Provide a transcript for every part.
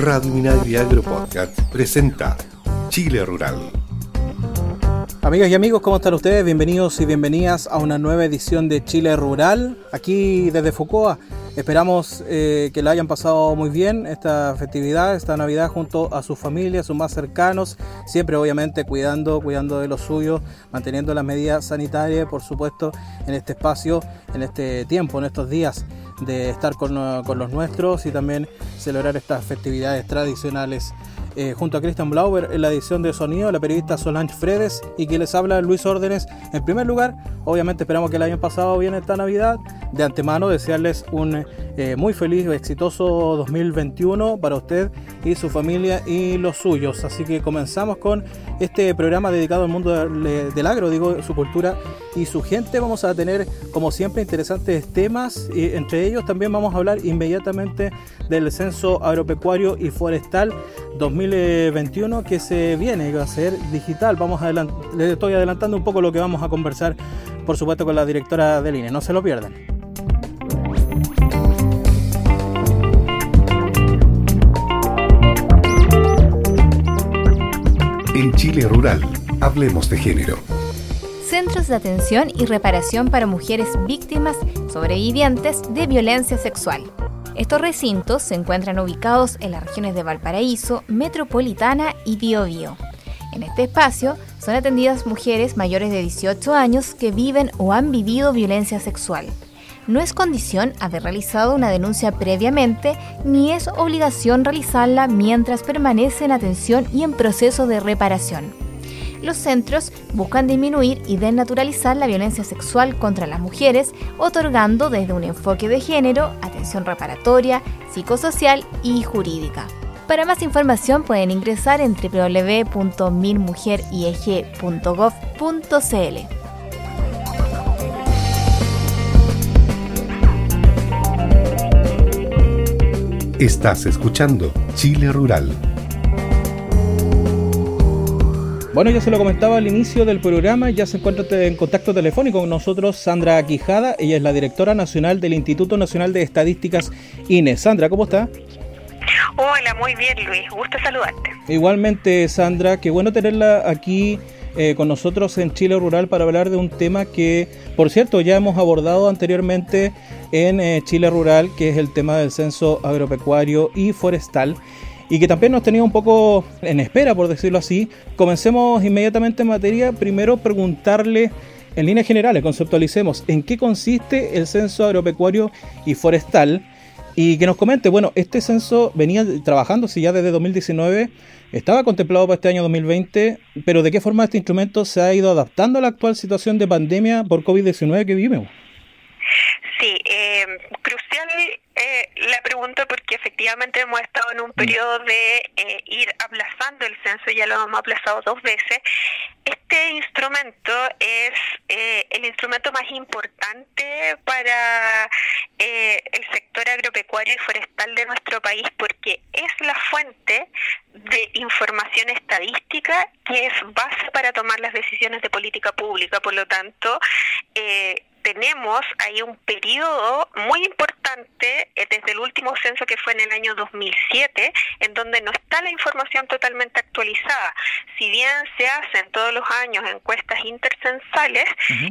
Radio Minagri Agro Podcast presenta Chile Rural. Amigas y amigos, ¿cómo están ustedes? Bienvenidos y bienvenidas a una nueva edición de Chile Rural, aquí desde Foucault. Esperamos eh, que la hayan pasado muy bien esta festividad, esta Navidad junto a sus familias, sus más cercanos, siempre obviamente cuidando, cuidando de los suyos, manteniendo las medidas sanitarias, por supuesto, en este espacio, en este tiempo, en estos días de estar con, con los nuestros y también celebrar estas festividades tradicionales eh, junto a Christian Blauber en la edición de sonido, la periodista Solange Fredes y que les habla Luis Órdenes. En primer lugar, obviamente esperamos que el año pasado bien esta Navidad. De antemano desearles un eh, muy feliz y exitoso 2021 para usted y su familia y los suyos. Así que comenzamos con este programa dedicado al mundo del, agro, digo, su cultura y su gente. Vamos a tener, como siempre, interesantes temas. Y entre ellos también vamos a hablar inmediatamente del censo agropecuario y forestal 2021 que se viene, va a ser digital. Vamos a les estoy adelantando un poco lo que vamos a conversar, por supuesto, con la directora del INE. No se lo pierdan. En Chile Rural, hablemos de género. Centros de atención y reparación para mujeres víctimas sobrevivientes de violencia sexual. Estos recintos se encuentran ubicados en las regiones de Valparaíso, Metropolitana y Biobío. En este espacio son atendidas mujeres mayores de 18 años que viven o han vivido violencia sexual. No es condición haber realizado una denuncia previamente ni es obligación realizarla mientras permanece en atención y en proceso de reparación los centros buscan disminuir y desnaturalizar la violencia sexual contra las mujeres, otorgando desde un enfoque de género atención reparatoria, psicosocial y jurídica. Para más información pueden ingresar en www.milmujerieg.gov.cl. Estás escuchando Chile Rural bueno, ya se lo comentaba al inicio del programa, ya se encuentra en contacto telefónico con nosotros Sandra Quijada, ella es la directora nacional del Instituto Nacional de Estadísticas INE. Sandra, ¿cómo está? Hola, muy bien Luis, gusto saludarte. Igualmente Sandra, qué bueno tenerla aquí eh, con nosotros en Chile Rural para hablar de un tema que, por cierto, ya hemos abordado anteriormente en eh, Chile Rural, que es el tema del censo agropecuario y forestal y que también nos tenía un poco en espera, por decirlo así. Comencemos inmediatamente en materia. Primero preguntarle en líneas generales, conceptualicemos en qué consiste el censo agropecuario y forestal y que nos comente, bueno, este censo venía trabajándose ya desde 2019, estaba contemplado para este año 2020, pero ¿de qué forma este instrumento se ha ido adaptando a la actual situación de pandemia por COVID-19 que vivimos? Sí, eh, eh, la pregunta porque efectivamente hemos estado en un periodo de eh, ir aplazando el censo, ya lo hemos aplazado dos veces. Este instrumento es eh, el instrumento más importante para el sector agropecuario y forestal de nuestro país porque es la fuente de información estadística que es base para tomar las decisiones de política pública. Por lo tanto, tenemos ahí un periodo muy importante eh, desde el último censo que fue en el año 2007, en donde no está la información totalmente actualizada. Si bien se hacen todos los años encuestas intercensales,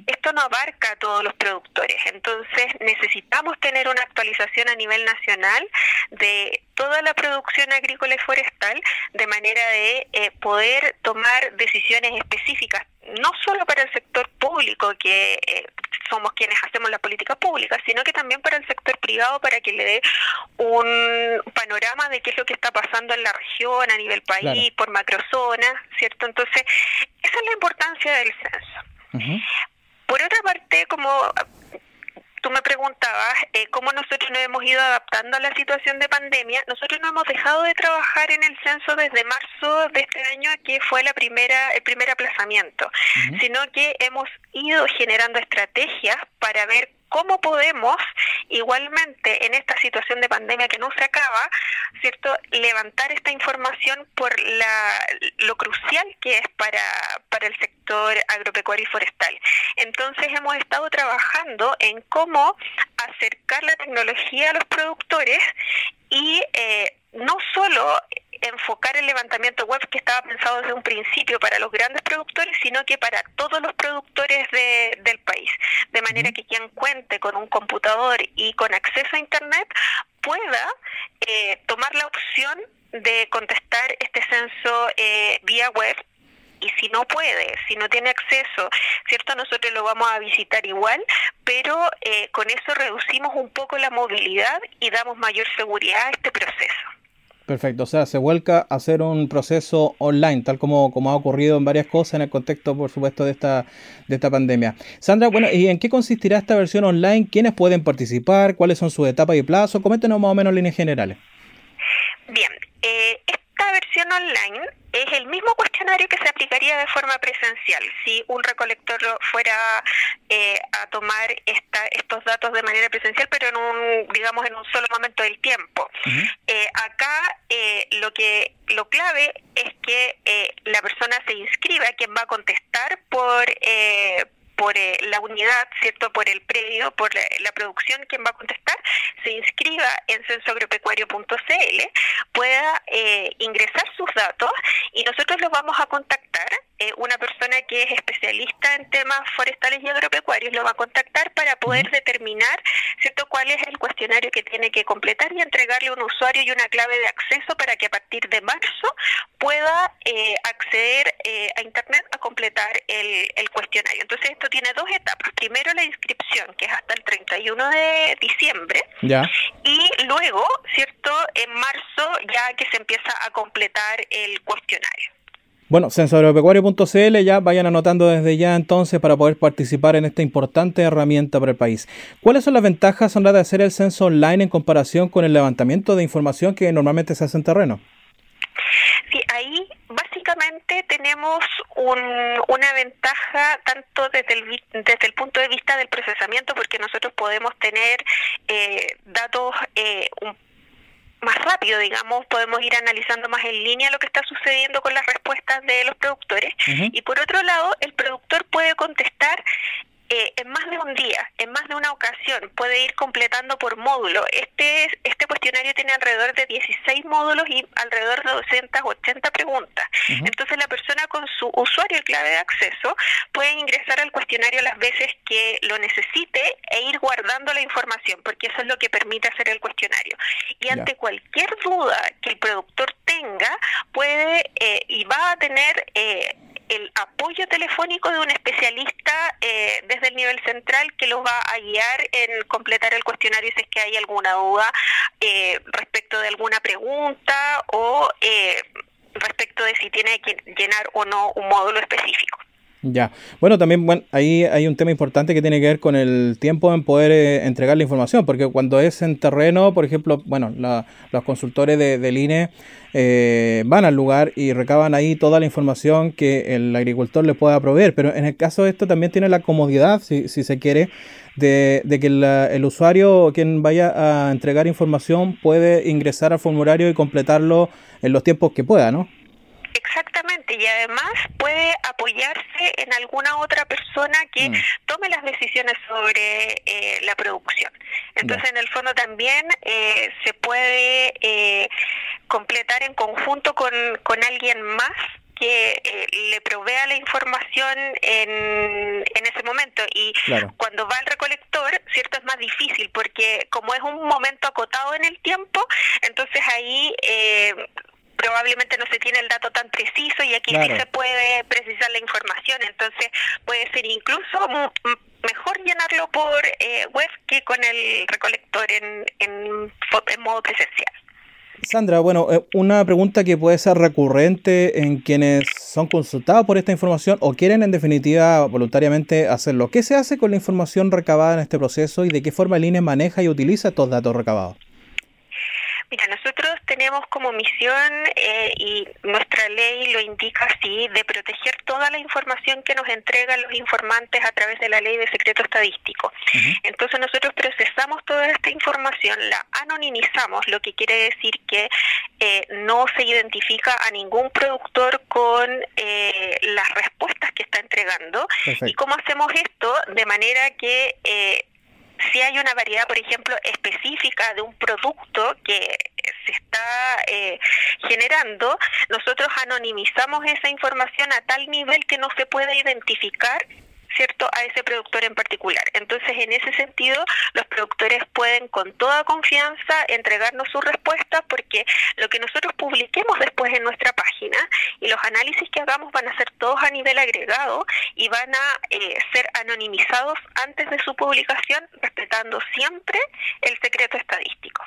esto no abarca a todos los productores. Entonces necesitamos tener una actualización a nivel nacional de toda la producción agrícola y forestal de manera de eh, poder tomar decisiones específicas no solo para el sector público, que eh, somos quienes hacemos la política pública, sino que también para el sector privado, para que le dé un panorama de qué es lo que está pasando en la región, a nivel país, por macrozona, ¿cierto? Entonces, esa es la importancia del censo. Por otra parte, como tú me preguntabas eh, cómo nosotros nos hemos ido adaptando a la situación de pandemia. Nosotros no hemos dejado de trabajar en el censo desde marzo de este año, que fue la primera el primer aplazamiento, sino que hemos ido generando estrategias para ver cómo podemos igualmente en esta situación de pandemia que no se acaba, ¿cierto? levantar esta información por la, lo crucial que es para, para el sector agropecuario y forestal. Entonces hemos estado trabajando en cómo acercar la tecnología a los productores y eh, no solo levantamiento web que estaba pensado desde un principio para los grandes productores, sino que para todos los productores del país. De manera que quien cuente con un computador y con acceso a Internet pueda eh, tomar la opción de contestar este censo eh, vía web y si no puede, si no tiene acceso, ¿cierto? Nosotros lo vamos a visitar igual, pero eh, con eso reducimos un poco la movilidad y damos mayor seguridad a este proceso. Perfecto, o sea, se vuelca a hacer un proceso online, tal como, como ha ocurrido en varias cosas en el contexto, por supuesto, de esta, de esta pandemia. Sandra, bueno, ¿y en qué consistirá esta versión online? ¿Quiénes pueden participar? ¿Cuáles son sus etapas y plazos? Coméntenos más o menos líneas generales. Bien, eh, versión online es el mismo cuestionario que se aplicaría de forma presencial si un recolector fuera eh, a tomar esta, estos datos de manera presencial, pero en un, digamos, en un solo momento del tiempo. Eh, acá eh, lo que lo clave es que la persona se inscriba, quien va a contestar por por eh, la unidad, ¿cierto? Por el predio, por la, producción, quien va a contestar, se inscriba en censoagropecuario.cl, pueda eh, ingresar sus datos y nosotros los vamos a contactar. Eh, una persona que es especialista en temas forestales y agropecuarios lo va a contactar para poder determinar, ¿cierto? Cuál es el cuestionario que tiene que completar y entregarle un usuario y una clave de acceso para que a partir de marzo pueda acceder a Internet a completar el, el cuestionario. Entonces, esto tiene dos etapas. Primero la inscripción, que es hasta el 31 de diciembre. Ya. Y luego, ¿cierto? En marzo ya que se empieza a completar el cuestionario. Bueno, censoagropecuario.cl ya vayan anotando desde ya entonces para poder participar en esta importante herramienta para el país. ¿Cuáles son las ventajas, Sandra, de hacer el censo online en comparación con el levantamiento de información que normalmente se hace en terreno? Sí, ahí básicamente tenemos una ventaja tanto desde el, desde el punto de vista del procesamiento, porque nosotros podemos tener eh, datos eh, más rápido, digamos, podemos ir analizando más en línea lo que está sucediendo con las respuestas de los productores. Y por otro lado, el productor puede contestar eh, en más de un día, en más de una ocasión, puede ir completando por módulo. Este, este cuestionario tiene alrededor de 16 módulos y alrededor de 280 preguntas. Entonces la persona con su usuario y clave de acceso puede ingresar al cuestionario las veces que lo necesite e ir guardando la información, porque eso es lo que permite hacer el cuestionario. Y ante cualquier duda que el productor tenga, puede eh, y va a tener... Eh, el apoyo telefónico de un especialista eh, desde el nivel central que los va a guiar en completar el cuestionario si es que hay alguna duda eh, respecto de alguna pregunta o eh, respecto de si tiene que llenar o no un módulo específico. Ya, bueno, también bueno, ahí hay un tema importante que tiene que ver con el tiempo en poder eh, entregar la información, porque cuando es en terreno, por ejemplo, bueno, los consultores de, del INE eh, van al lugar y recaban ahí toda la información que el agricultor le pueda proveer, pero en el caso de esto también tiene la comodidad, si, si se quiere, de, de que el usuario quien vaya a entregar información puede ingresar al formulario y completarlo en los tiempos que pueda, ¿no? Exactamente, y además puede apoyarse en alguna otra persona que mm. tome las decisiones sobre eh, la producción. Entonces, en el fondo también eh, se puede eh, completar en conjunto con, con alguien más que le provea la información en, en ese momento y cuando va el recolector, cierto es más difícil porque como es un momento acotado en el tiempo, entonces ahí eh, probablemente no se tiene el dato tan preciso y aquí sí se puede precisar la información, entonces puede ser incluso mejor llenarlo por eh, web que con el recolector en, en, modo presencial. Sandra, bueno, eh, una pregunta que puede ser recurrente en quienes son consultados por esta información o quieren en definitiva voluntariamente hacerlo. ¿Qué se hace con la información recabada en este proceso y de qué forma el INE maneja y utiliza estos datos recabados? Mira, nosotros tenemos como misión, eh, y nuestra ley lo indica así, de proteger toda la información que nos entregan los informantes a través de la ley de secreto estadístico. Entonces nosotros procesamos toda esta información, la anonimizamos, lo que quiere decir que eh, no se identifica a ningún productor con eh, las respuestas que está entregando. ¿Y cómo hacemos esto? De manera que si hay una variedad, por ejemplo, específica de un producto que se está eh, generando, nosotros anonimizamos esa información a tal nivel que no se puede identificar ¿cierto? a ese productor en particular. Entonces, en ese sentido, los productores pueden con toda confianza entregarnos sus respuestas porque lo que nosotros publiquemos después en nuestra página y los análisis que hagamos van a ser todos a nivel agregado y van a eh, ser anonimizados antes de su publicación, respetando siempre el secreto estadístico.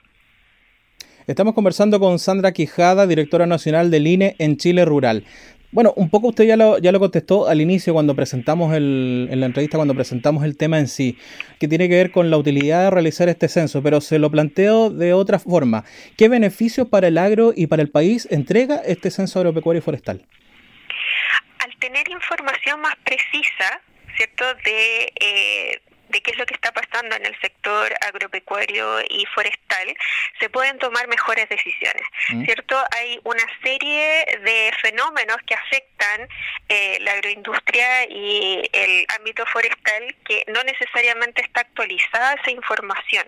Estamos conversando con Sandra Quijada, directora nacional del INE en Chile Rural. Bueno, un poco usted ya lo, ya lo contestó al inicio cuando presentamos el, en la entrevista, cuando presentamos el tema en sí, que tiene que ver con la utilidad de realizar este censo, pero se lo planteo de otra forma. ¿Qué beneficios para el agro y para el país entrega este censo agropecuario y forestal? Al tener información más precisa, ¿cierto? De, eh, de qué es lo que está pasando en el sector agropecuario y forestal, se pueden tomar mejores decisiones, mm. ¿cierto? Hay una serie de fenómenos que afectan eh, la agroindustria y el ámbito forestal que no necesariamente está actualizada esa información.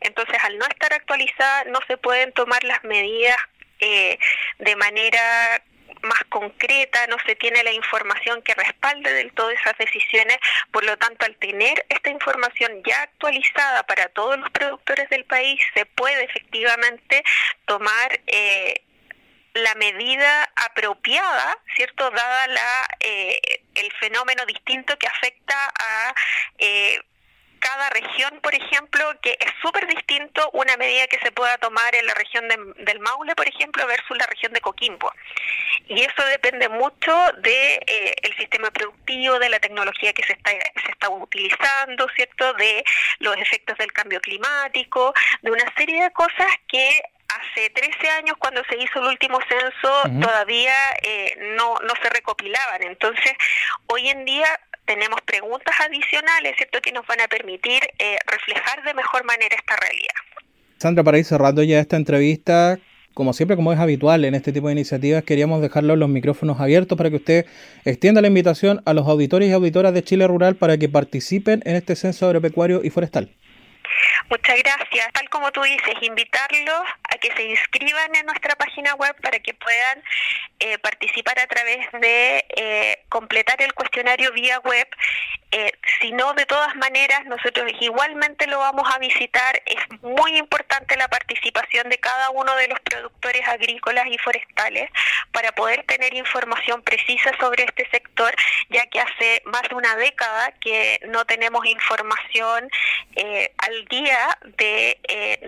Entonces, al no estar actualizada, no se pueden tomar las medidas eh, de manera más concreta, no se tiene la información que respalde del todo esas decisiones, por lo tanto al tener esta información ya actualizada para todos los productores del país, se puede efectivamente tomar eh, la medida apropiada, ¿cierto? Dada la, eh, el fenómeno distinto que afecta a eh, cada región, por ejemplo, que es súper distinto una medida que se pueda tomar en la región del Maule, por ejemplo, versus la región de Coquimbo. Y eso depende mucho del de, eh, el sistema productivo, de la tecnología que se está, se está utilizando, ¿cierto? De los efectos del cambio climático, de una serie de cosas que hace 13 años cuando se hizo el último censo todavía eh, no, no se recopilaban. Entonces, hoy en día tenemos preguntas adicionales, ¿cierto?, que nos van a permitir eh, reflejar de mejor manera esta realidad. Sandra, para ir cerrando ya esta entrevista, como siempre, como es habitual en este tipo de iniciativas, queríamos dejarlo los micrófonos abiertos para que usted extienda la invitación a los auditores y auditoras de Chile Rural para que participen en este censo agropecuario y forestal. Muchas gracias. Tal como tú dices, invitarlos a que se inscriban en nuestra página web para que puedan eh, participar a través de eh, completar el cuestionario vía web. Eh, si no, de todas maneras, nosotros igualmente lo vamos a visitar. Es muy importante la participación de cada uno de los productores agrícolas y forestales para poder tener información precisa sobre este sector, ya que hace más de una década que no tenemos información al día de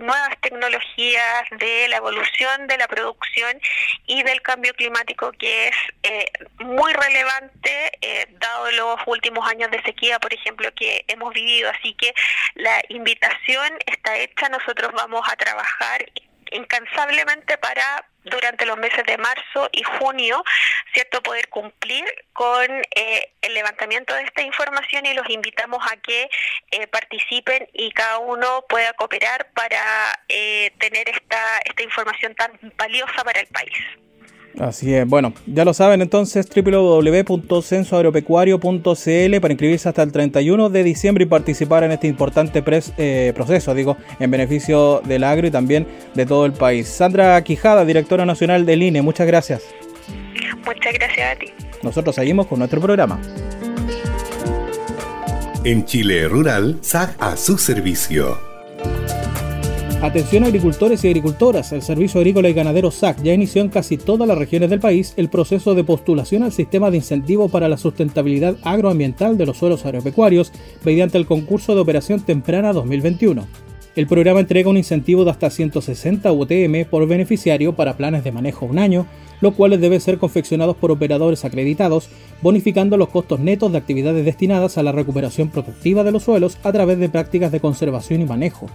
nuevas tecnologías, de la evolución de la producción y del cambio climático que es eh, muy relevante eh, dado los últimos años de sequía, por ejemplo, que hemos vivido. Así que la invitación está hecha, nosotros vamos a trabajar incansablemente para durante los meses de marzo y junio, ¿cierto? Poder cumplir con eh, el levantamiento de esta información y los invitamos a que eh, participen y cada uno pueda cooperar para eh, tener esta, esta información tan valiosa para el país. Así es. Bueno, ya lo saben entonces www.censoagropecuario.cl para inscribirse hasta el 31 de diciembre y participar en este importante eh, proceso, digo, en beneficio del agro y también de todo el país. Sandra Quijada, directora nacional del INE, muchas gracias. Muchas gracias a ti. Nosotros seguimos con nuestro programa. En Chile Rural, SAC a su servicio. Atención agricultores y agricultoras, el Servicio Agrícola y Ganadero SAC ya inició en casi todas las regiones del país el proceso de postulación al sistema de incentivo para la sustentabilidad agroambiental de los suelos agropecuarios mediante el concurso de operación temprana 2021. El programa entrega un incentivo de hasta 160 UTM por beneficiario para planes de manejo un año, los cuales deben ser confeccionados por operadores acreditados, bonificando los costos netos de actividades destinadas a la recuperación productiva de los suelos a través de prácticas de conservación y manejo.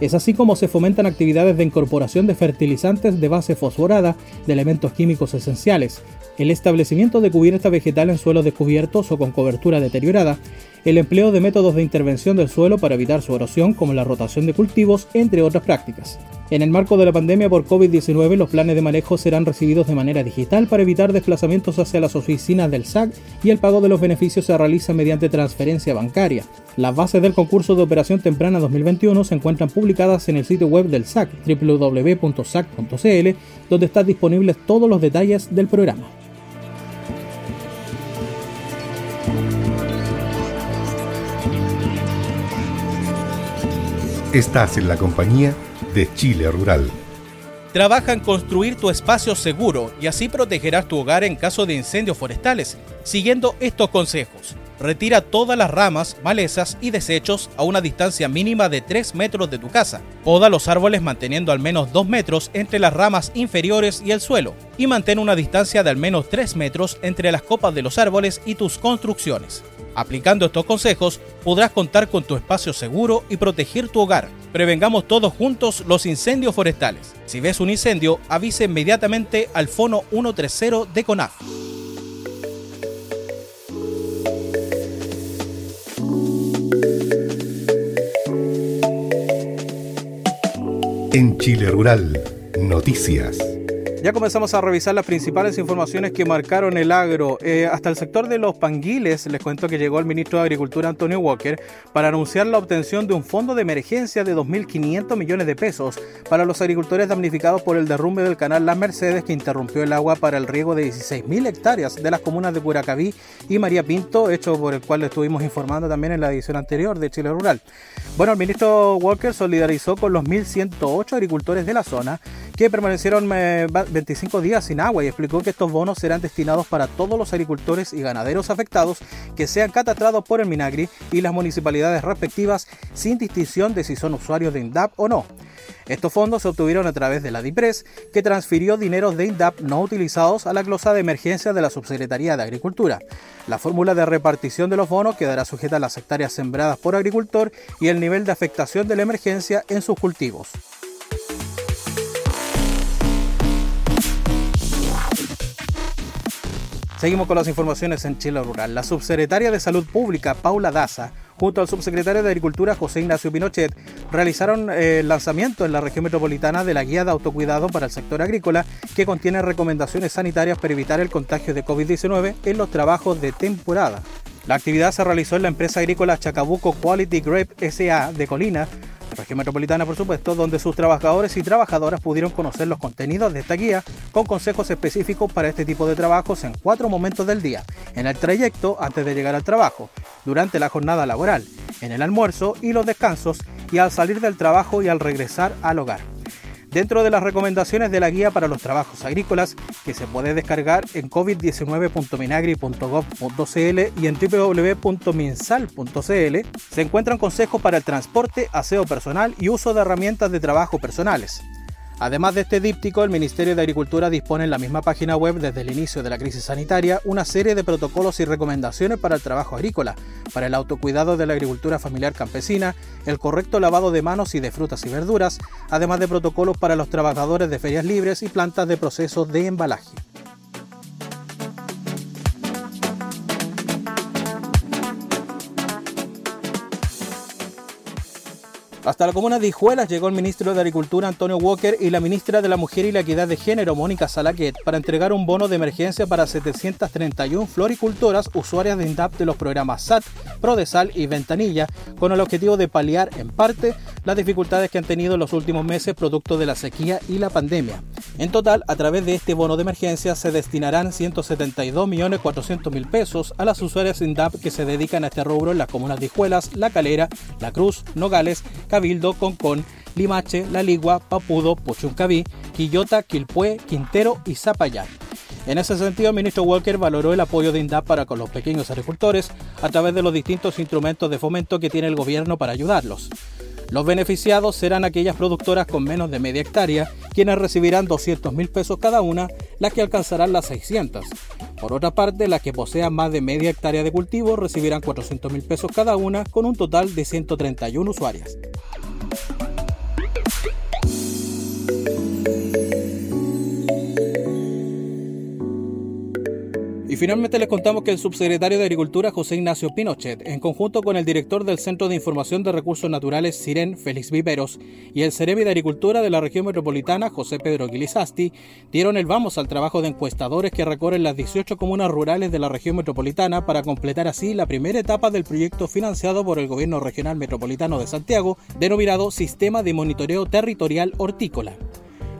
Es así como se fomentan actividades de incorporación de fertilizantes de base fosforada de elementos químicos esenciales, el establecimiento de cubierta vegetal en suelos descubiertos o con cobertura deteriorada, el empleo de métodos de intervención del suelo para evitar su erosión como la rotación de cultivos, entre otras prácticas. En el marco de la pandemia por COVID-19, los planes de manejo serán recibidos de manera digital para evitar desplazamientos hacia las oficinas del SAC y el pago de los beneficios se realiza mediante transferencia bancaria. Las bases del concurso de operación temprana 2021 se encuentran publicadas en el sitio web del SAC, www.sac.cl, donde están disponibles todos los detalles del programa. Estás en la compañía de Chile Rural. Trabaja en construir tu espacio seguro y así protegerás tu hogar en caso de incendios forestales, siguiendo estos consejos. Retira todas las ramas, malezas y desechos a una distancia mínima de 3 metros de tu casa. Poda los árboles manteniendo al menos 2 metros entre las ramas inferiores y el suelo. Y mantén una distancia de al menos 3 metros entre las copas de los árboles y tus construcciones. Aplicando estos consejos, podrás contar con tu espacio seguro y proteger tu hogar. Prevengamos todos juntos los incendios forestales. Si ves un incendio, avise inmediatamente al Fono 130 de CONAF. Noticias. Ya comenzamos a revisar las principales informaciones que marcaron el agro. Eh, hasta el sector de los panguiles, les cuento que llegó el ministro de Agricultura Antonio Walker para anunciar la obtención de un fondo de emergencia de 2.500 millones de pesos para los agricultores damnificados por el derrumbe del canal Las Mercedes que interrumpió el agua para el riego de 16.000 hectáreas de las comunas de Curacaví y María Pinto, hecho por el cual estuvimos informando también en la edición anterior de Chile Rural. Bueno, el ministro Walker solidarizó con los 1.108 agricultores de la zona que permanecieron 25 eh, días sin agua y explicó que estos bonos serán destinados para todos los agricultores y ganaderos afectados que sean catastrados por el Minagri y las municipalidades respectivas sin distinción de si son usuarios de INDAP o no. Estos fondos se obtuvieron a través de la DIPRES, que transfirió dineros de INDAP no utilizados a la glosa de emergencia de la Subsecretaría de Agricultura. La fórmula de repartición de los bonos quedará sujeta a las hectáreas sembradas por agricultor y el nivel de afectación de la emergencia en sus cultivos. Seguimos con las informaciones en Chile Rural. La subsecretaria de Salud Pública, Paula Daza, junto al subsecretario de Agricultura, José Ignacio Pinochet, realizaron eh, el lanzamiento en la región metropolitana de la Guía de Autocuidado para el Sector Agrícola, que contiene recomendaciones sanitarias para evitar el contagio de COVID-19 en los trabajos de temporada. La actividad se realizó en la empresa agrícola Chacabuco Quality Grape SA de Colina, región metropolitana, por supuesto, donde sus trabajadores y trabajadoras pudieron conocer los contenidos de esta guía con consejos específicos para este tipo de trabajos en cuatro momentos del día, en el trayecto antes de llegar al trabajo, durante la jornada laboral, en el almuerzo y los descansos, y al salir del trabajo y al regresar al hogar dentro de las recomendaciones de la guía para los trabajos agrícolas que se puede descargar en covid19.minagri.gov.cl y en www.minsal.cl se encuentran consejos para el transporte, aseo personal y uso de herramientas de trabajo personales. Además de este díptico, el Ministerio de Agricultura dispone en la misma página web desde el inicio de la crisis sanitaria una serie de protocolos y recomendaciones para el trabajo agrícola, para el autocuidado de la agricultura familiar campesina, el correcto lavado de manos y de frutas y verduras, además de protocolos para los trabajadores de ferias libres y plantas de procesos de embalaje. Hasta la comuna de Hijuelas llegó el ministro de Agricultura Antonio Walker y la ministra de la Mujer y la Equidad de Género Mónica Salaquet para entregar un bono de emergencia para 731 floricultoras usuarias de INDAP de los programas SAT, Prodesal y Ventanilla, con el objetivo de paliar en parte las dificultades que han tenido en los últimos meses producto de la sequía y la pandemia. En total, a través de este bono de emergencia se destinarán 172.400.000 pesos a las usuarias INDAP que se dedican a este rubro en las comunas de Hijuelas, La Calera, La Cruz, Nogales, Cabildo, Concón, Limache, La Ligua, Papudo, Pochuncaví, Quillota, Quilpué, Quintero y Zapayán. En ese sentido, el ministro Walker valoró el apoyo de INDAP para con los pequeños agricultores a través de los distintos instrumentos de fomento que tiene el gobierno para ayudarlos. Los beneficiados serán aquellas productoras con menos de media hectárea, quienes recibirán 200 mil pesos cada una, las que alcanzarán las 600. Por otra parte, las que posean más de media hectárea de cultivo recibirán 400 mil pesos cada una, con un total de 131 usuarias. Finalmente les contamos que el subsecretario de Agricultura, José Ignacio Pinochet, en conjunto con el director del Centro de Información de Recursos Naturales, Siren, Félix Viveros, y el Cerebi de Agricultura de la región metropolitana, José Pedro Guilizasti, dieron el vamos al trabajo de encuestadores que recorren las 18 comunas rurales de la región metropolitana para completar así la primera etapa del proyecto financiado por el Gobierno Regional Metropolitano de Santiago, denominado Sistema de Monitoreo Territorial Hortícola.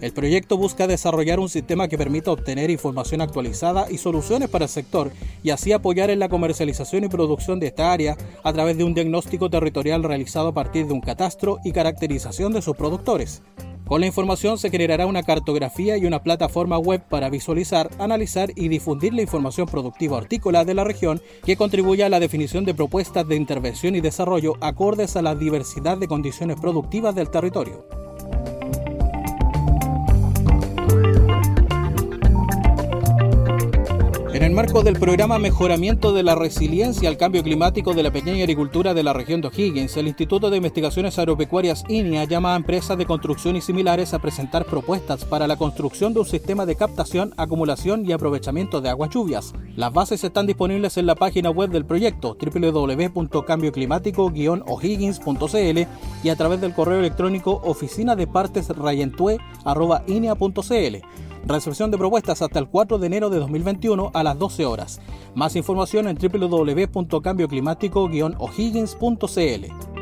El proyecto busca desarrollar un sistema que permita obtener información actualizada y soluciones para el sector y así apoyar en la comercialización y producción de esta área a través de un diagnóstico territorial realizado a partir de un catastro y caracterización de sus productores. Con la información se generará una cartografía y una plataforma web para visualizar, analizar y difundir la información productiva hortícola de la región que contribuya a la definición de propuestas de intervención y desarrollo acordes a la diversidad de condiciones productivas del territorio. Marco del programa Mejoramiento de la Resiliencia al Cambio Climático de la Pequeña Agricultura de la región de O'Higgins, el Instituto de Investigaciones Agropecuarias INIA llama a empresas de construcción y similares a presentar propuestas para la construcción de un sistema de captación, acumulación y aprovechamiento de aguas lluvias. Las bases están disponibles en la página web del proyecto www.cambioclimático-o'higgins.cl y a través del correo electrónico oficina de partes Recepción de propuestas hasta el 4 de enero de 2021 a las 12 horas. Más información en www.cambioclimático-o'higgins.cl.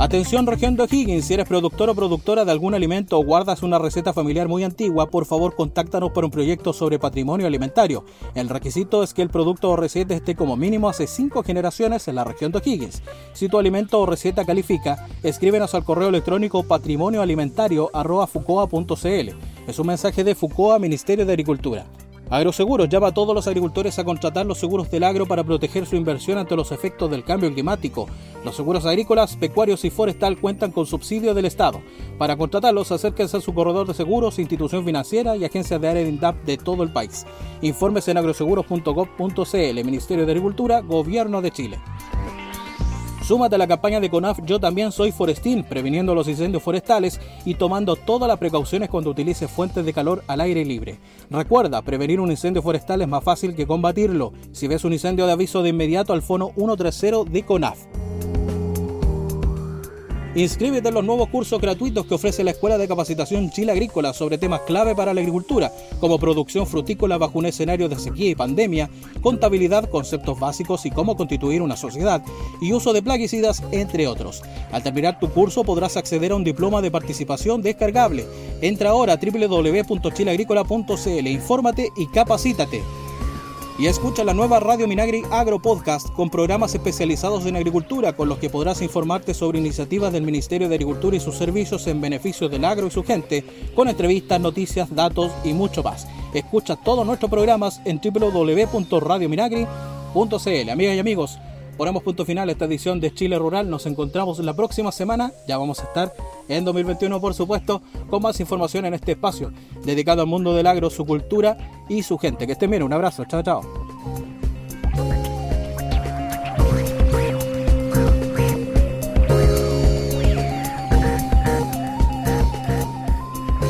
Atención región de O'Higgins, si eres productor o productora de algún alimento o guardas una receta familiar muy antigua, por favor contáctanos por un proyecto sobre patrimonio alimentario. El requisito es que el producto o receta esté como mínimo hace 5 generaciones en la región de O'Higgins. Si tu alimento o receta califica, escríbenos al correo electrónico patrimonioalimentario.fucoa.cl. Es un mensaje de Fucoa, Ministerio de Agricultura. Agroseguros llama a todos los agricultores a contratar los seguros del agro para proteger su inversión ante los efectos del cambio climático. Los seguros agrícolas, pecuarios y forestal cuentan con subsidio del Estado. Para contratarlos, acérquense a su corredor de seguros, institución financiera y agencias de área de INDAP de todo el país. Informes en agroseguros.gov.cl, Ministerio de Agricultura, Gobierno de Chile. Súmate a la campaña de CONAF Yo también soy forestín, previniendo los incendios forestales y tomando todas las precauciones cuando utilices fuentes de calor al aire libre. Recuerda, prevenir un incendio forestal es más fácil que combatirlo. Si ves un incendio de aviso de inmediato al fono 130 de CONAF. Inscríbete en los nuevos cursos gratuitos que ofrece la Escuela de Capacitación Chile Agrícola sobre temas clave para la agricultura, como producción frutícola bajo un escenario de sequía y pandemia, contabilidad, conceptos básicos y cómo constituir una sociedad, y uso de plaguicidas, entre otros. Al terminar tu curso podrás acceder a un diploma de participación descargable. Entra ahora a www.chileagrícola.cl, infórmate y capacítate y escucha la nueva Radio Minagri Agro Podcast con programas especializados en agricultura con los que podrás informarte sobre iniciativas del Ministerio de Agricultura y sus servicios en beneficio del agro y su gente, con entrevistas, noticias, datos y mucho más. Escucha todos nuestros programas en www.radiominagri.cl. Amigas y amigos, ponemos punto final a esta edición de Chile Rural. Nos encontramos la próxima semana. Ya vamos a estar en 2021, por supuesto, con más información en este espacio dedicado al mundo del agro, su cultura y su gente. Que estén bien. Un abrazo. Chao, chao.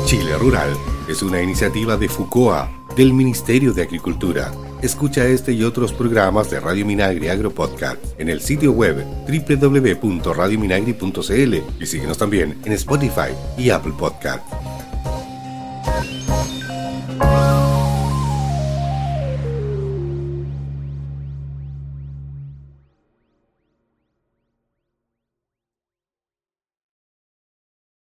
Chile Rural es una iniciativa de FUCOA del Ministerio de Agricultura. Escucha este y otros programas de Radio Minagri Agro Podcast en el sitio web www.radiominagri.cl y síguenos también en Spotify y Apple Podcast.